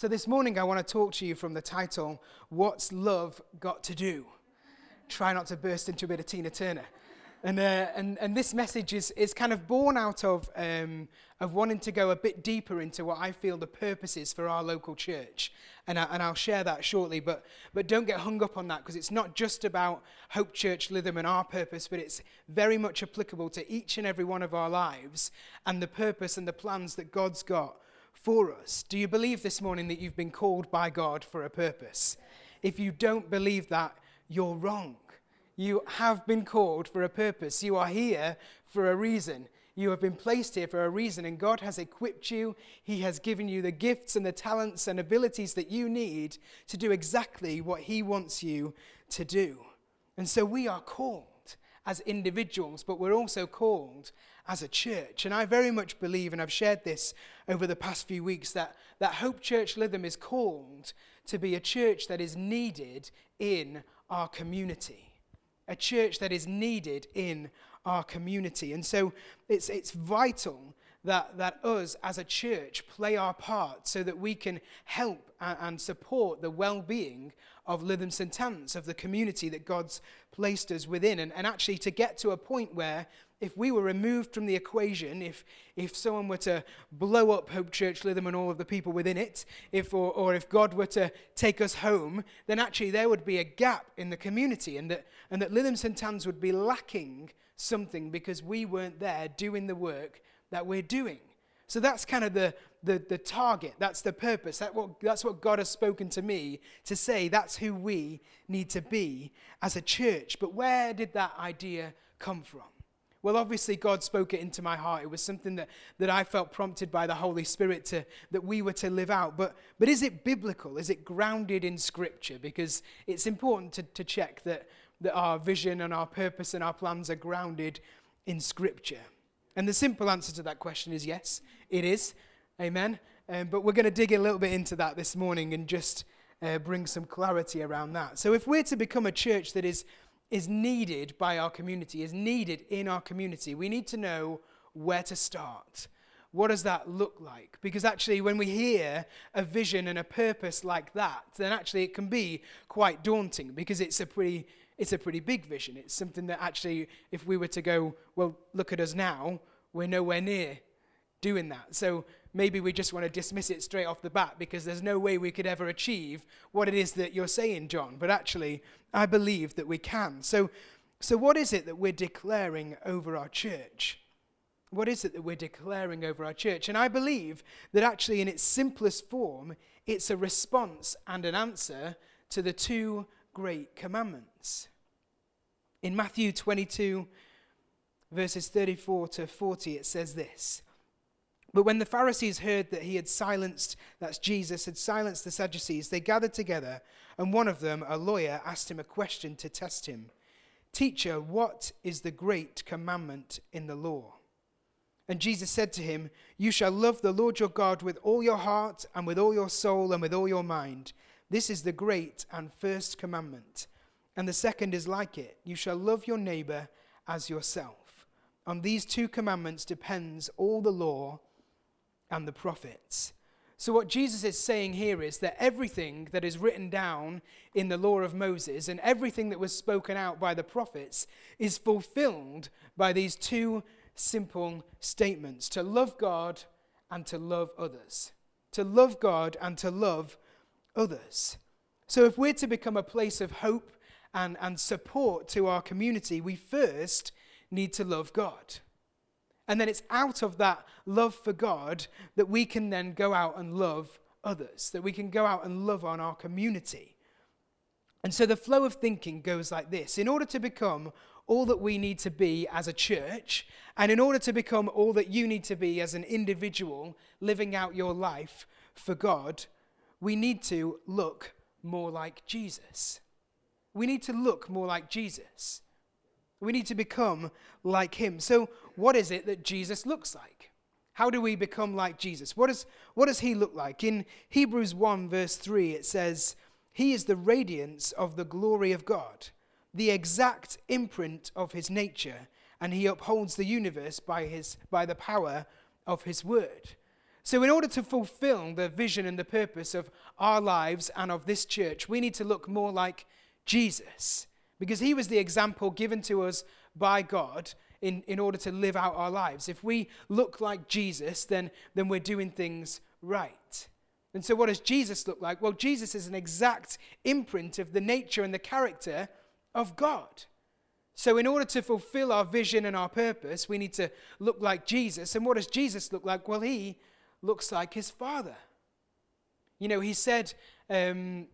So, this morning I want to talk to you from the title, What's Love Got to Do? Try not to burst into a bit of Tina Turner. And, uh, and, and this message is, is kind of born out of, um, of wanting to go a bit deeper into what I feel the purpose is for our local church. And, I, and I'll share that shortly. But, but don't get hung up on that because it's not just about Hope Church Lytham and our purpose, but it's very much applicable to each and every one of our lives and the purpose and the plans that God's got for us. Do you believe this morning that you've been called by God for a purpose? If you don't believe that, you're wrong. You have been called for a purpose. You are here for a reason. You have been placed here for a reason, and God has equipped you. He has given you the gifts and the talents and abilities that you need to do exactly what He wants you to do. And so we are called as individuals, but we're also called as a church. And I very much believe, and I've shared this over the past few weeks, that, that Hope Church Lytham is called to be a church that is needed in our community a church that is needed in our community. And so it's, it's vital that, that us as a church play our part so that we can help and, support the well being of Lytham St. Anne's, of the community that God's placed us within. And, and actually to get to a point where if we were removed from the equation, if, if someone were to blow up Hope Church Lytham and all of the people within it, if, or, or if God were to take us home, then actually there would be a gap in the community and that, and that Lytham St. Anne's would be lacking something because we weren't there doing the work that we're doing. So that's kind of the, the, the target, that's the purpose, that what, that's what God has spoken to me to say that's who we need to be as a church. But where did that idea come from? Well, obviously, God spoke it into my heart. It was something that, that I felt prompted by the Holy Spirit to, that we were to live out. But, but is it biblical? Is it grounded in Scripture? Because it's important to, to check that, that our vision and our purpose and our plans are grounded in Scripture. And the simple answer to that question is yes, it is. Amen. Um, but we're going to dig a little bit into that this morning and just uh, bring some clarity around that. So, if we're to become a church that is is needed by our community, is needed in our community, we need to know where to start. What does that look like? Because actually, when we hear a vision and a purpose like that, then actually it can be quite daunting because it's a pretty, it's a pretty big vision. It's something that actually, if we were to go, well, look at us now, we're nowhere near doing that. So maybe we just want to dismiss it straight off the bat because there's no way we could ever achieve what it is that you're saying, John. But actually, I believe that we can. So, so what is it that we're declaring over our church? What is it that we're declaring over our church? And I believe that actually, in its simplest form, it's a response and an answer to the two great commandments. In Matthew 22, verses 34 to 40, it says this but when the Pharisees heard that he had silenced, that's Jesus, had silenced the Sadducees, they gathered together, and one of them, a lawyer, asked him a question to test him Teacher, what is the great commandment in the law? And Jesus said to him, You shall love the Lord your God with all your heart, and with all your soul, and with all your mind. This is the great and first commandment. And the second is like it You shall love your neighbor as yourself. On these two commandments depends all the law and the prophets. So, what Jesus is saying here is that everything that is written down in the law of Moses and everything that was spoken out by the prophets is fulfilled by these two simple statements to love God and to love others. To love God and to love others. So, if we're to become a place of hope and, and support to our community, we first need to love God. And then it's out of that love for God that we can then go out and love others, that we can go out and love on our community. And so the flow of thinking goes like this In order to become all that we need to be as a church, and in order to become all that you need to be as an individual living out your life for God, we need to look more like Jesus. We need to look more like Jesus. We need to become like him. So, what is it that Jesus looks like? How do we become like Jesus? What, is, what does he look like? In Hebrews 1, verse 3, it says, He is the radiance of the glory of God, the exact imprint of his nature, and he upholds the universe by, his, by the power of his word. So, in order to fulfill the vision and the purpose of our lives and of this church, we need to look more like Jesus because he was the example given to us by God in, in order to live out our lives. If we look like Jesus, then, then we're doing things right. And so, what does Jesus look like? Well, Jesus is an exact imprint of the nature and the character of God. So, in order to fulfill our vision and our purpose, we need to look like Jesus. And what does Jesus look like? Well, he looks like his Father. You know, he said um,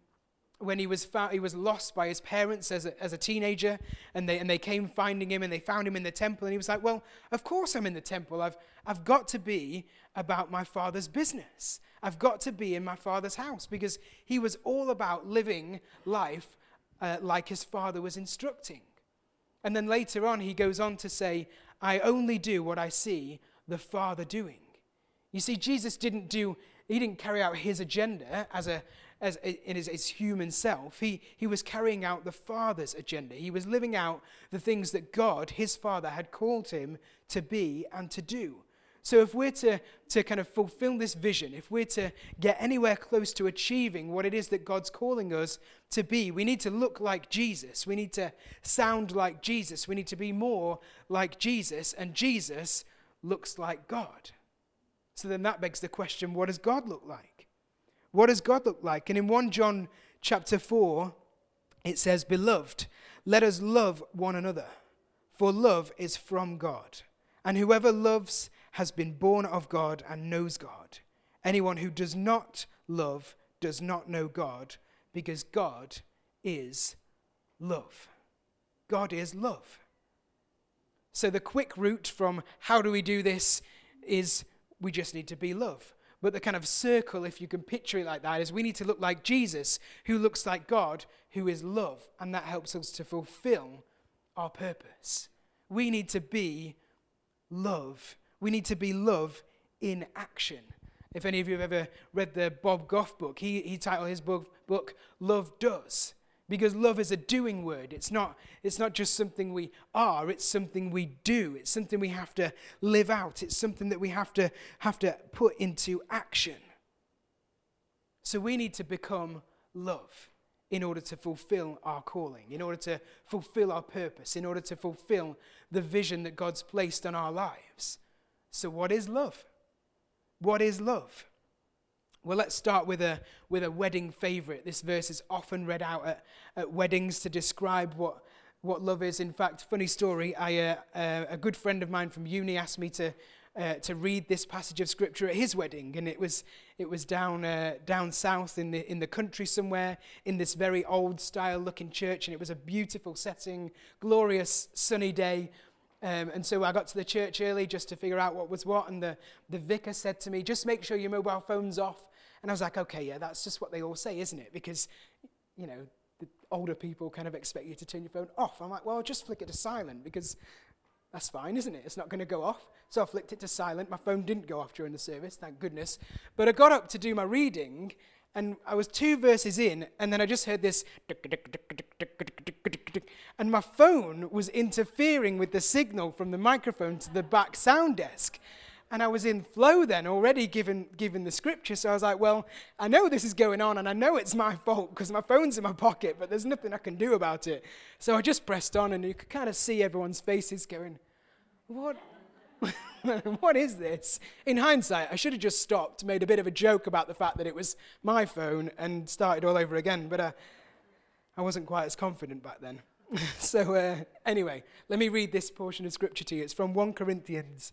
when he was, found, he was lost by his parents as a, as a teenager, and they, and they came finding him, and they found him in the temple, and he was like, Well, of course I'm in the temple. I've, I've got to be about my Father's business. I've got to be in my Father's house, because he was all about living life uh, like his Father was instructing. And then later on, he goes on to say, I only do what I see the Father doing. You see, Jesus didn't do, he didn't carry out his agenda as a, as in his, his, human self. He, he was carrying out the Father's agenda. He was living out the things that God, his Father, had called him to be and to do. So, if we're to, to kind of fulfill this vision, if we're to get anywhere close to achieving what it is that God's calling us to be, we need to look like Jesus. We need to sound like Jesus. We need to be more like Jesus. And Jesus looks like God. So, then that begs the question what does God look like? What does God look like? And in 1 John chapter 4, it says, Beloved, let us love one another, for love is from God. And whoever loves, has been born of God and knows God. Anyone who does not love does not know God because God is love. God is love. So the quick route from how do we do this is we just need to be love. But the kind of circle, if you can picture it like that, is we need to look like Jesus, who looks like God, who is love. And that helps us to fulfill our purpose. We need to be love we need to be love in action. If any of you have ever read the Bob Goff book, he, he titled his book, book Love Does. Because love is a doing word. It's not, it's not just something we are, it's something we do. It's something we have to live out. It's something that we have to, have to put into action. So we need to become love in order to fulfill our calling, in order to fulfill our purpose, in order to fulfill the vision that God's placed on our lives. So, what is love? What is love? Well, let's start with a, with a wedding favorite. This verse is often read out at, at weddings to describe what, what love is. In fact, funny story, I, uh, uh, a good friend of mine from uni asked me to, uh, to read this passage of scripture at his wedding, and it was, it was down, uh, down south in the, in the country somewhere in this very old style looking church, and it was a beautiful setting, glorious sunny day. Um, and so I got to the church early just to figure out what was what. And the, the vicar said to me, just make sure your mobile phone's off. And I was like, okay, yeah, that's just what they all say, isn't it? Because, you know, the older people kind of expect you to turn your phone off. I'm like, well, just flick it to silent because that's fine, isn't it? It's not going to go off. So I flicked it to silent. My phone didn't go off during the service, thank goodness. But I got up to do my reading, and I was two verses in, and then I just heard this and my phone was interfering with the signal from the microphone to the back sound desk. And I was in flow then, already given, given the scripture. So I was like, well, I know this is going on, and I know it's my fault because my phone's in my pocket, but there's nothing I can do about it. So I just pressed on, and you could kind of see everyone's faces going, what? what is this? In hindsight, I should have just stopped, made a bit of a joke about the fact that it was my phone, and started all over again. But uh, I wasn't quite as confident back then. so, uh, anyway, let me read this portion of scripture to you. It's from 1 Corinthians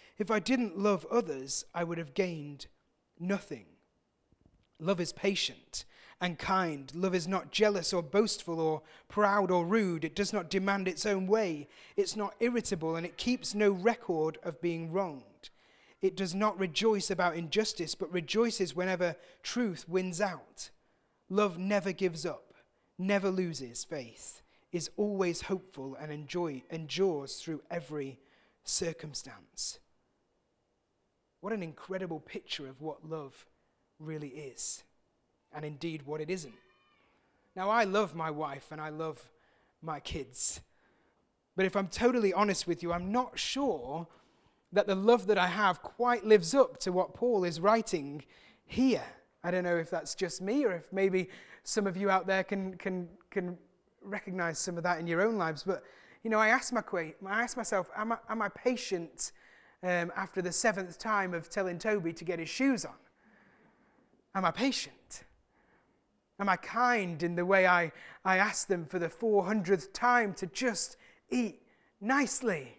if I didn't love others, I would have gained nothing. Love is patient and kind. Love is not jealous or boastful or proud or rude. It does not demand its own way. It's not irritable and it keeps no record of being wronged. it does not rejoice about injustice, but rejoices whenever truth wins out. Love never gives up, never loses faith, is always hopeful, and enjoy, endures through every circumstance. What an incredible picture of what love really is, and indeed what it isn't. Now, I love my wife and I love my kids. But if I'm totally honest with you, I'm not sure that the love that I have quite lives up to what Paul is writing here. I don't know if that's just me or if maybe some of you out there can, can, can recognize some of that in your own lives. But, you know, I ask, my, I ask myself, am I, am I patient um, after the seventh time of telling Toby to get his shoes on? Am I patient? Am I kind in the way I, I ask them for the 400th time to just eat nicely?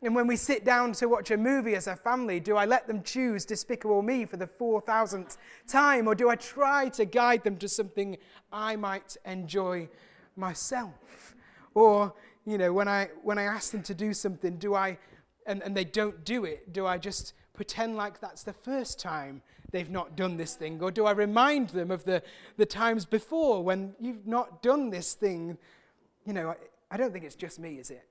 And when we sit down to watch a movie as a family, do I let them choose Despicable Me for the 4,000th time, or do I try to guide them to something I might enjoy myself? Or, you know, when I, when I ask them to do something, do I, and, and they don't do it, do I just pretend like that's the first time they've not done this thing? Or do I remind them of the, the times before when you've not done this thing? You know, I, I don't think it's just me, is it?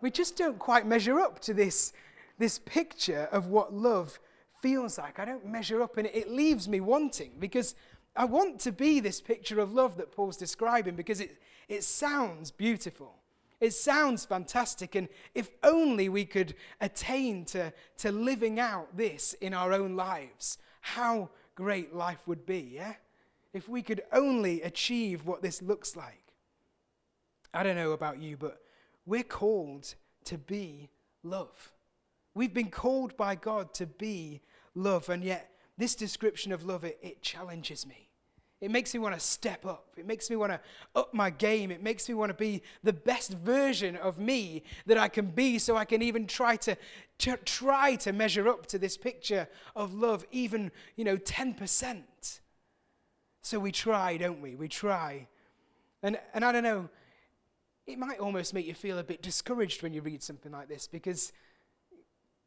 we just don't quite measure up to this, this picture of what love feels like. I don't measure up, and it it leaves me wanting because I want to be this picture of love that Paul's describing because it, it sounds beautiful. It sounds fantastic, and if only we could attain to, to living out this in our own lives, how great life would be, yeah? If we could only achieve what this looks like. I don't know about you, but we're called to be love. We've been called by God to be love, and yet this description of love, it, it challenges me. It makes me want to step up. It makes me want to up my game. It makes me want to be the best version of me that I can be so I can even try to, try to measure up to this picture of love, even, you know, 10%. So we try, don't we? We try. And, and I don't know, it might almost make you feel a bit discouraged when you read something like this because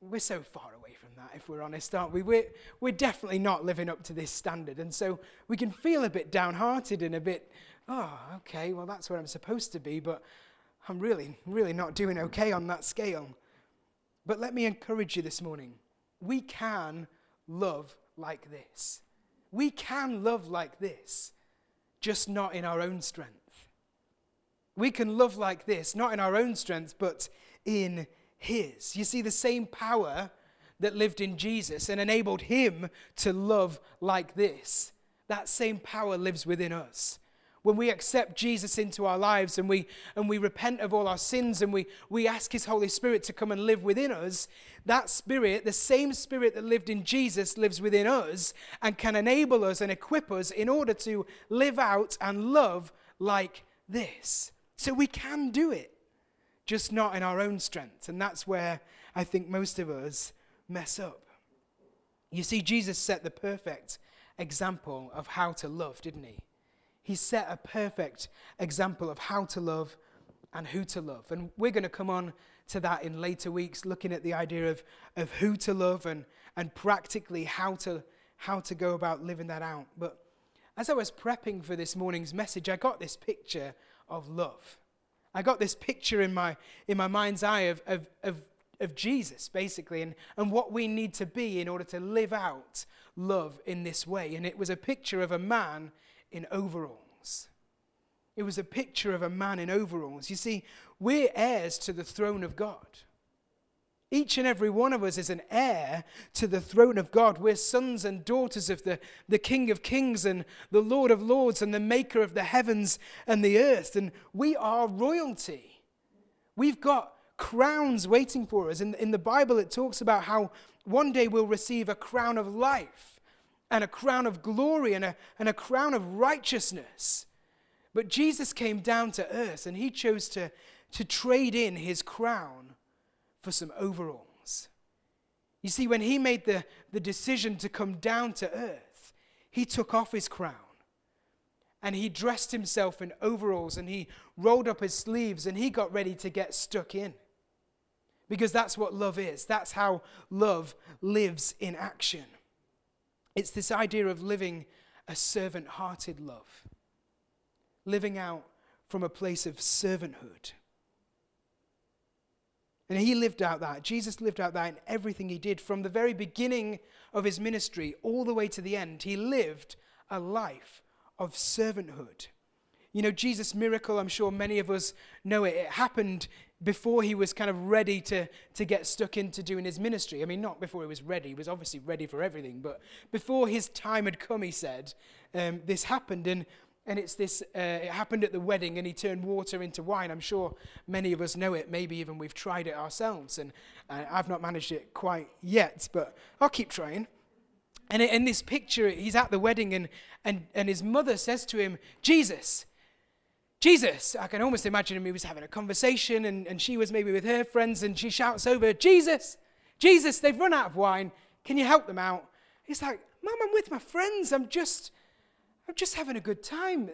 we're so far away from that, if we're honest, aren't we? We're, we're definitely not living up to this standard. And so we can feel a bit downhearted and a bit, oh, okay, well, that's where I'm supposed to be, but I'm really, really not doing okay on that scale. But let me encourage you this morning. We can love like this. We can love like this, just not in our own strength. We can love like this, not in our own strength, but in His. You see, the same power that lived in Jesus and enabled Him to love like this, that same power lives within us. When we accept Jesus into our lives and we, and we repent of all our sins and we, we ask His Holy Spirit to come and live within us, that Spirit, the same Spirit that lived in Jesus, lives within us and can enable us and equip us in order to live out and love like this. So we can do it, just not in our own strength. And that's where I think most of us mess up. You see, Jesus set the perfect example of how to love, didn't he? He set a perfect example of how to love and who to love. And we're going to come on to that in later weeks, looking at the idea of, of who to love and, and practically how to, how to go about living that out. But as I was prepping for this morning's message, I got this picture of love. I got this picture in my, in my mind's eye of, of, of, of Jesus, basically, and, and what we need to be in order to live out love in this way. And it was a picture of a man in overalls. It was a picture of a man in overalls. You see, we're heirs to the throne of God. Each and every one of us is an heir to the throne of God. We're sons and daughters of the, the King of Kings and the Lord of Lords and the Maker of the heavens and the earth. And we are royalty. We've got crowns waiting for us. In, in the Bible, it talks about how one day we'll receive a crown of life and a crown of glory and a, and a crown of righteousness. But Jesus came down to earth and he chose to, to trade in his crown for some overalls. You see, when he made the, the decision to come down to earth, he took off his crown and he dressed himself in overalls and he rolled up his sleeves and he got ready to get stuck in. because that's what love is. That's how love lives in action. It's this idea of living a servant hearted love, living out from a place of servanthood. And he lived out that. Jesus lived out that in everything he did from the very beginning of his ministry all the way to the end. He lived a life of servanthood. You know, Jesus' miracle, I'm sure many of us know it. It happened before he was kind of ready to, to get stuck into doing his ministry. I mean, not before he was ready, he was obviously ready for everything, but before his time had come, he said, um, this happened. And, and it's this, uh, it happened at the wedding, and he turned water into wine. I'm sure many of us know it. Maybe even we've tried it ourselves. And uh, I've not managed it quite yet, but I'll keep trying. And in this picture, he's at the wedding, and, and, and his mother says to him, Jesus, Jesus. I can almost imagine him, he was having a conversation and, and she was maybe with her friends and she shouts over, Jesus, Jesus, they've run out of wine. Can you help them out? He's like, Mom, I'm with my friends. I'm just, I'm just having a good time.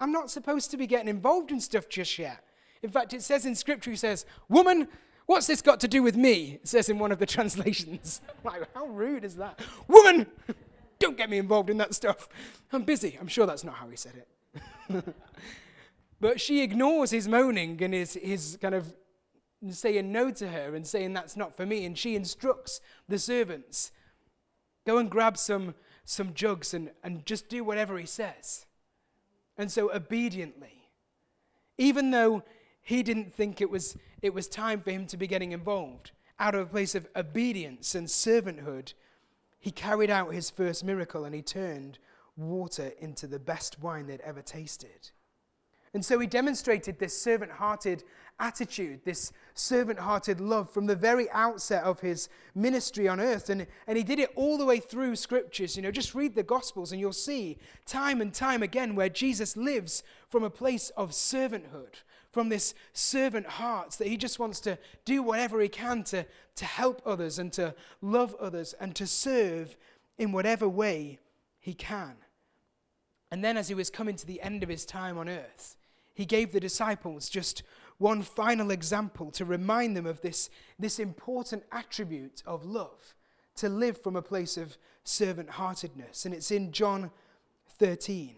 I'm not supposed to be getting involved in stuff just yet. In fact, it says in scripture, he says, Woman, what's this got to do with me? It says in one of the translations. like, how rude is that? Woman, don't get me involved in that stuff. I'm busy. I'm sure that's not how he said it. But she ignores his moaning and his, his kind of saying no to her and saying that's not for me. And she instructs the servants go and grab some, some jugs and, and just do whatever he says. And so, obediently, even though he didn't think it was, it was time for him to be getting involved, out of a place of obedience and servanthood, he carried out his first miracle and he turned water into the best wine they'd ever tasted. And so he demonstrated this servant hearted attitude, this servant hearted love from the very outset of his ministry on earth. And, and he did it all the way through scriptures. You know, just read the Gospels and you'll see time and time again where Jesus lives from a place of servanthood, from this servant heart that he just wants to do whatever he can to, to help others and to love others and to serve in whatever way he can. And then, as he was coming to the end of his time on earth, he gave the disciples just one final example to remind them of this, this important attribute of love, to live from a place of servant heartedness. And it's in John 13.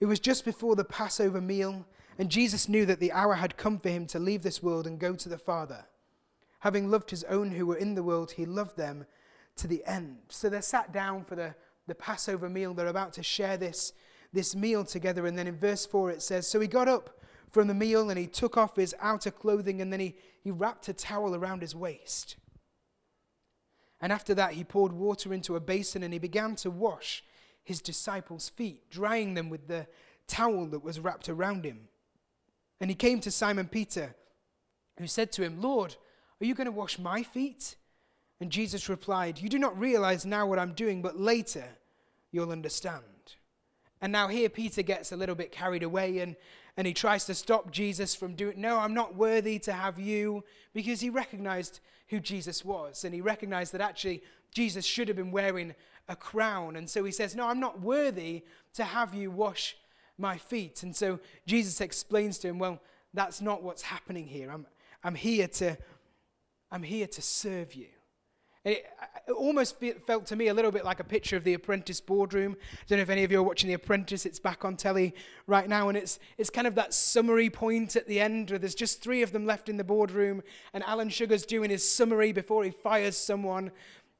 It was just before the Passover meal, and Jesus knew that the hour had come for him to leave this world and go to the Father. Having loved his own who were in the world, he loved them to the end. So they're sat down for the, the Passover meal. They're about to share this this meal together. And then in verse 4 it says, So he got up from the meal and he took off his outer clothing and then he, he wrapped a towel around his waist. And after that, he poured water into a basin and he began to wash his disciples' feet, drying them with the towel that was wrapped around him. And he came to Simon Peter, who said to him, Lord, are you going to wash my feet? And Jesus replied, You do not realize now what I'm doing, but later you'll understand. And now here Peter gets a little bit carried away and, and he tries to stop Jesus from doing, no, I'm not worthy to have you, because he recognized who Jesus was. And he recognized that actually Jesus should have been wearing a crown. And so he says, no, I'm not worthy to have you wash my feet. And so Jesus explains to him, well, that's not what's happening here. I'm, I'm here to, I'm here to serve you. It, it almost felt to me a little bit like a picture of the Apprentice boardroom. I don't know if any of you are watching The Apprentice. It's back on telly right now, and it's it's kind of that summary point at the end where there's just three of them left in the boardroom, and Alan Sugar's doing his summary before he fires someone,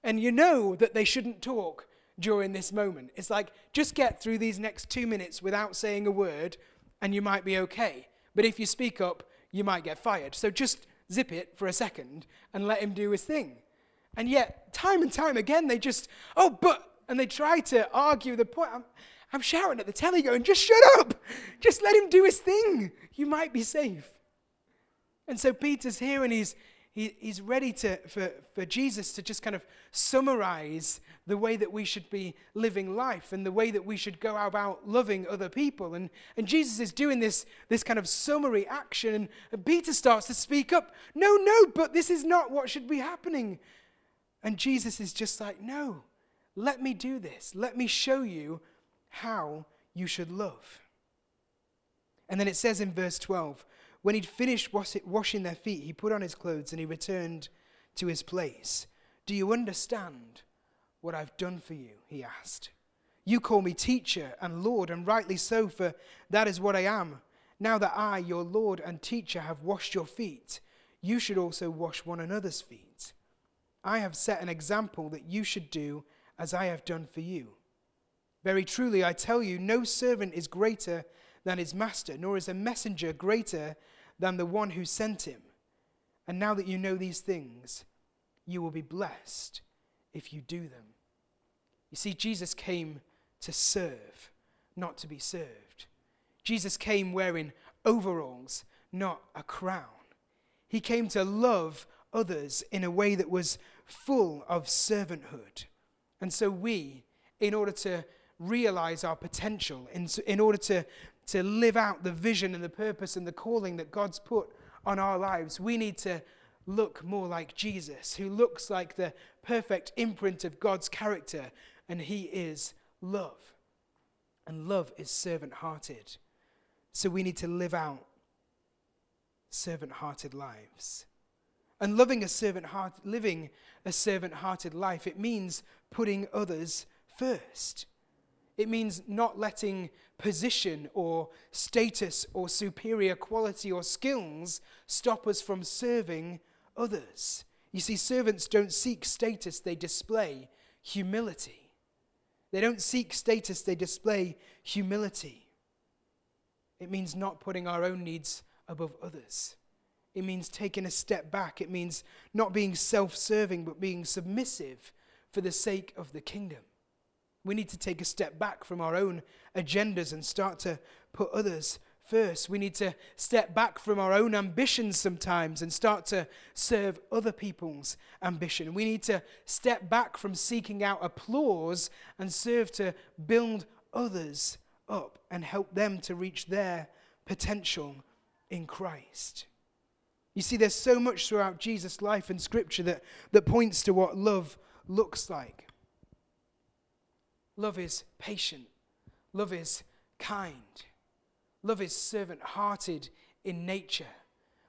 and you know that they shouldn't talk during this moment. It's like just get through these next two minutes without saying a word, and you might be okay. But if you speak up, you might get fired. So just zip it for a second and let him do his thing. And yet, time and time again, they just, oh, but, and they try to argue the point. I'm, I'm shouting at the telly going, just shut up. Just let him do his thing. You might be safe. And so Peter's here and he's, he, he's ready to, for, for Jesus to just kind of summarize the way that we should be living life and the way that we should go about loving other people. And, and Jesus is doing this, this kind of summary action. And, and Peter starts to speak up. No, no, but this is not what should be happening. And Jesus is just like, no, let me do this. Let me show you how you should love. And then it says in verse 12, When he'd finished washing their feet, he put on his clothes and he returned to his place. Do you understand what I've done for you? He asked. You call me teacher and Lord, and rightly so, for that is what I am. Now that I, your Lord and teacher, have washed your feet, you should also wash one another's feet. I have set an example that you should do as I have done for you. Very truly, I tell you, no servant is greater than his master, nor is a messenger greater than the one who sent him. And now that you know these things, you will be blessed if you do them. You see, Jesus came to serve, not to be served. Jesus came wearing overalls, not a crown. He came to love others in a way that was full of servanthood. And so we, in order to realize our potential, in, in order to, to live out the vision and the purpose and the calling that God's put on our lives, we need to look more like Jesus, who looks like the perfect imprint of God's character, and he is love. And love is servant hearted. So we need to live out servant hearted lives. And loving a servant heart, living a servant hearted life, it means putting others first. It means not letting position or status or superior quality or skills stop us from serving others. You see, servants don't seek status, they display humility. They don't seek status, they display humility. It means not putting our own needs above others. It means taking a step back. It means not being self serving, but being submissive for the sake of the kingdom. We need to take a step back from our own agendas and start to put others first. We need to step back from our own ambitions sometimes and start to serve other people's ambition. We need to step back from seeking out applause and serve to build others up and help them to reach their potential in Christ. You see, there's so much throughout Jesus' life and scripture that, that points to what love looks like. Love is patient. Love is kind. Love is servant hearted in nature.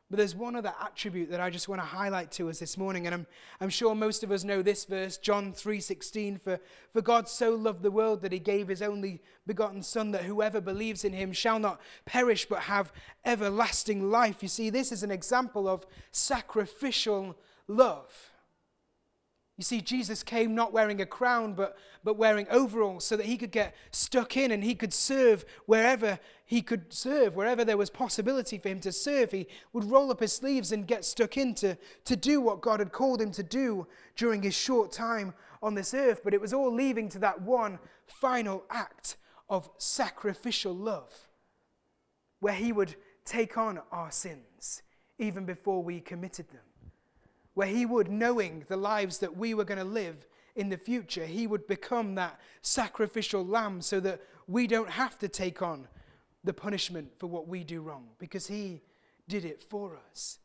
But there's one other attribute that I just want to highlight to us this morning, and I'm, I'm sure most of us know this verse, John 3:16. For, for God so loved the world that he gave his only begotten Son, that whoever believes in him shall not perish but have everlasting life. You see, this is an example of sacrificial love. You see, Jesus came not wearing a crown, but, but wearing overalls so that he could get stuck in and he could serve wherever he could serve, wherever there was possibility for him to serve. He would roll up his sleeves and get stuck in to, to do what God had called him to do during his short time on this earth. But it was all leading to that one final act of sacrificial love, where he would take on our sins even before we committed them where he would, knowing the lives that we were going to live in the future, he would become that sacrificial lamb so that we don't have to take on the punishment for what we do wrong because he did it for us.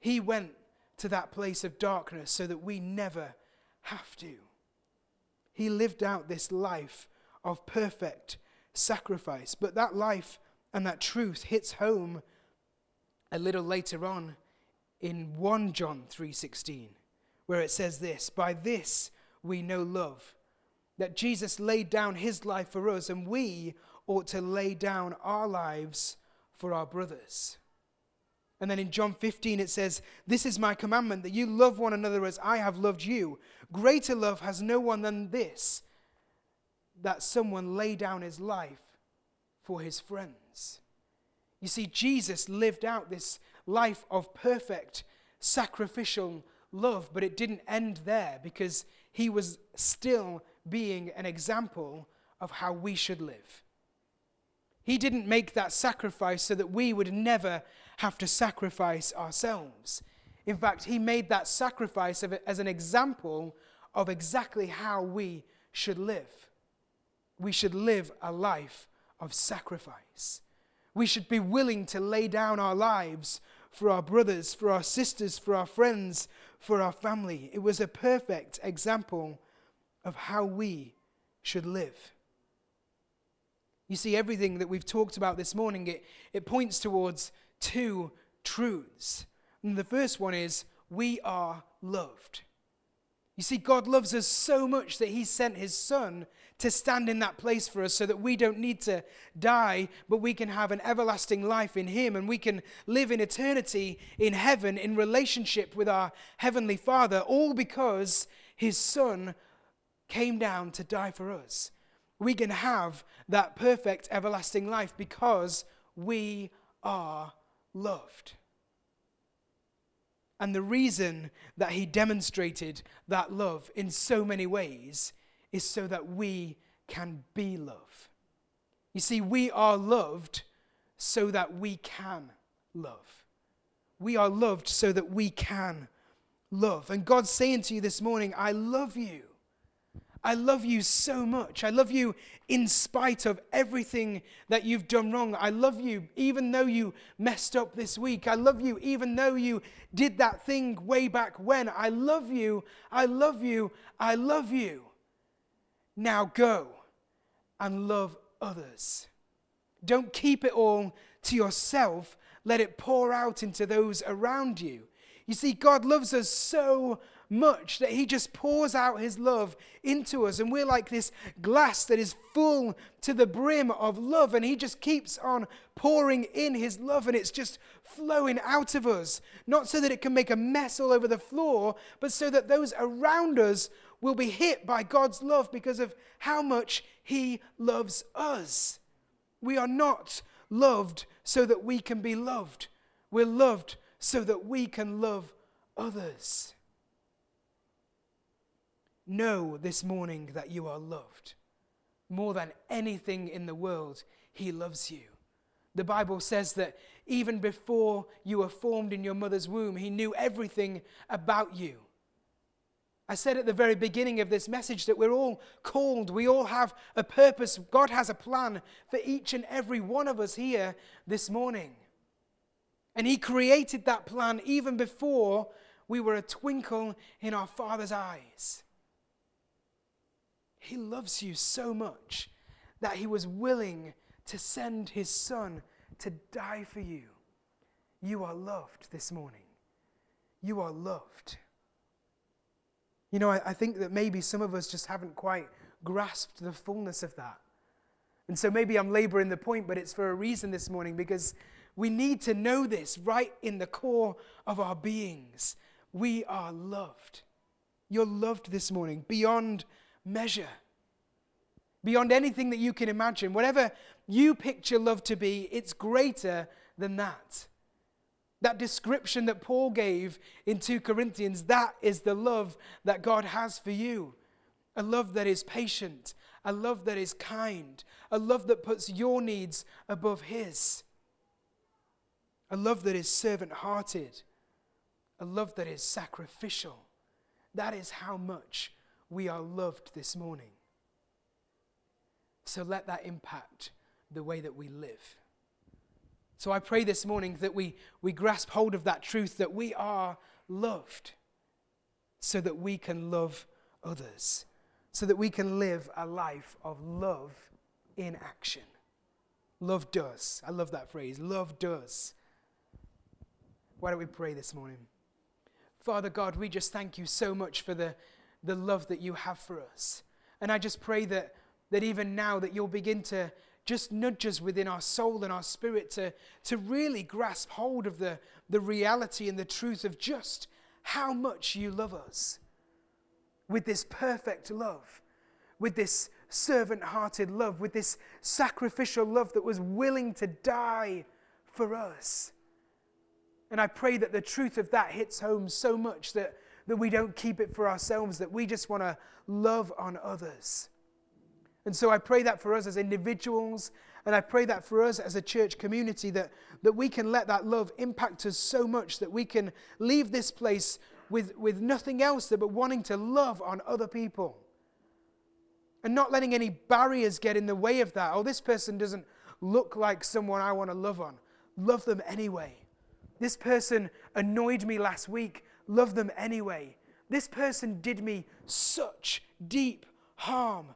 He went to that place of darkness so that we never have to. He lived out this life of perfect sacrifice, but that life and that truth hits home a little later on in 1 John 3:16 where it says this by this we know love that Jesus laid down his life for us and we ought to lay down our lives for our brothers. And then in John 15 it says, This is my commandment that you love one another as I have loved you. Greater love has no one than this, that someone lay down his life for his friends. You see, Jesus lived out this life of perfect sacrificial love, but it didn't end there because he was still being an example of how we should live. He didn't make that sacrifice so that we would never have to sacrifice ourselves. In fact, he made that sacrifice as an example of exactly how we should live. We should live a life of sacrifice. We should be willing to lay down our lives for our brothers, for our sisters, for our friends, for our family. It was a perfect example of how we should live. You see, everything that we've talked about this morning, it, it points towards two truths. And the first one is we are loved. You see, God loves us so much that He sent His Son to stand in that place for us so that we don't need to die, but we can have an everlasting life in Him and we can live in eternity in heaven in relationship with our Heavenly Father, all because His Son came down to die for us. We can have that perfect everlasting life because we are loved. And the reason that he demonstrated that love in so many ways is so that we can be love. You see, we are loved so that we can love. We are loved so that we can love. And God's saying to you this morning, I love you. I love you so much. I love you in spite of everything that you've done wrong. I love you even though you messed up this week. I love you even though you did that thing way back when. I love you. I love you. I love you. Now go and love others. Don't keep it all to yourself. Let it pour out into those around you. You see, God loves us so much that he just pours out his love into us. And we're like this glass that is full to the brim of love. And he just keeps on pouring in his love and it's just flowing out of us. Not so that it can make a mess all over the floor, but so that those around us will be hit by God's love because of how much he loves us. We are not loved so that we can be loved. We're loved so that we can love others. Know this morning that you are loved. More than anything in the world, He loves you. The Bible says that even before you were formed in your mother's womb, He knew everything about you. I said at the very beginning of this message that we're all called, we all have a purpose. God has a plan for each and every one of us here this morning. And He created that plan even before we were a twinkle in our Father's eyes. He loves you so much that he was willing to send his son to die for you. You are loved this morning. You are loved. You know, I, I, think that maybe some of us just haven't quite grasped the fullness of that. And so maybe I'm laboring the point, but it's for a reason this morning because we need to know this right in the core of our beings. We are loved. You're loved this morning beyond measure, beyond anything that you can imagine. Whatever you picture love to be, it's greater than that. That description that Paul gave in 2 Corinthians, that is the love that God has for you. A love that is patient, a love that is kind, a love that puts your needs above His, a love that is servant hearted, a love that is sacrificial. That is how much we are loved this morning. So let that impact the way that we live. So I pray this morning that we, we grasp hold of that truth that we are loved so that we can love others, so that we can live a life of love in action. Love does. I love that phrase. Love does. Why don't we pray this morning? Father God, we just thank you so much for the the love that you have for us. And I just pray that, that even now that you'll begin to just nudge us within our soul and our spirit to, to really grasp hold of the, the reality and the truth of just how much you love us with this perfect love, with this servant hearted love, with this sacrificial love that was willing to die for us. And I pray that the truth of that hits home so much that that we don't keep it for ourselves, that we just want to love on others. And so I pray that for us as individuals, and I pray that for us as a church community, that, that we can let that love impact us so much that we can leave this place with, with nothing else but wanting to love on other people. And not letting any barriers get in the way of that. Oh, this person doesn't look like someone I want to love on. Love them anyway. This person annoyed me last week love them anyway. This person did me such deep harm.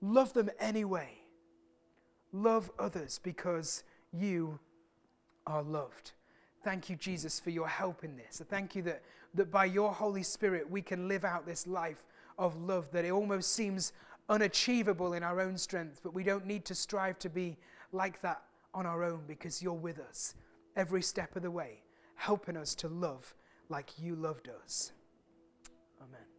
Love them anyway. Love others because you are loved. Thank you, Jesus, for your help in this. Thank you that, that by your Holy Spirit we can live out this life of love that it almost seems unachievable in our own strength, but we don't need to strive to be like that on our own because you're with us every step of the way, helping us to love like you loved us. Amen.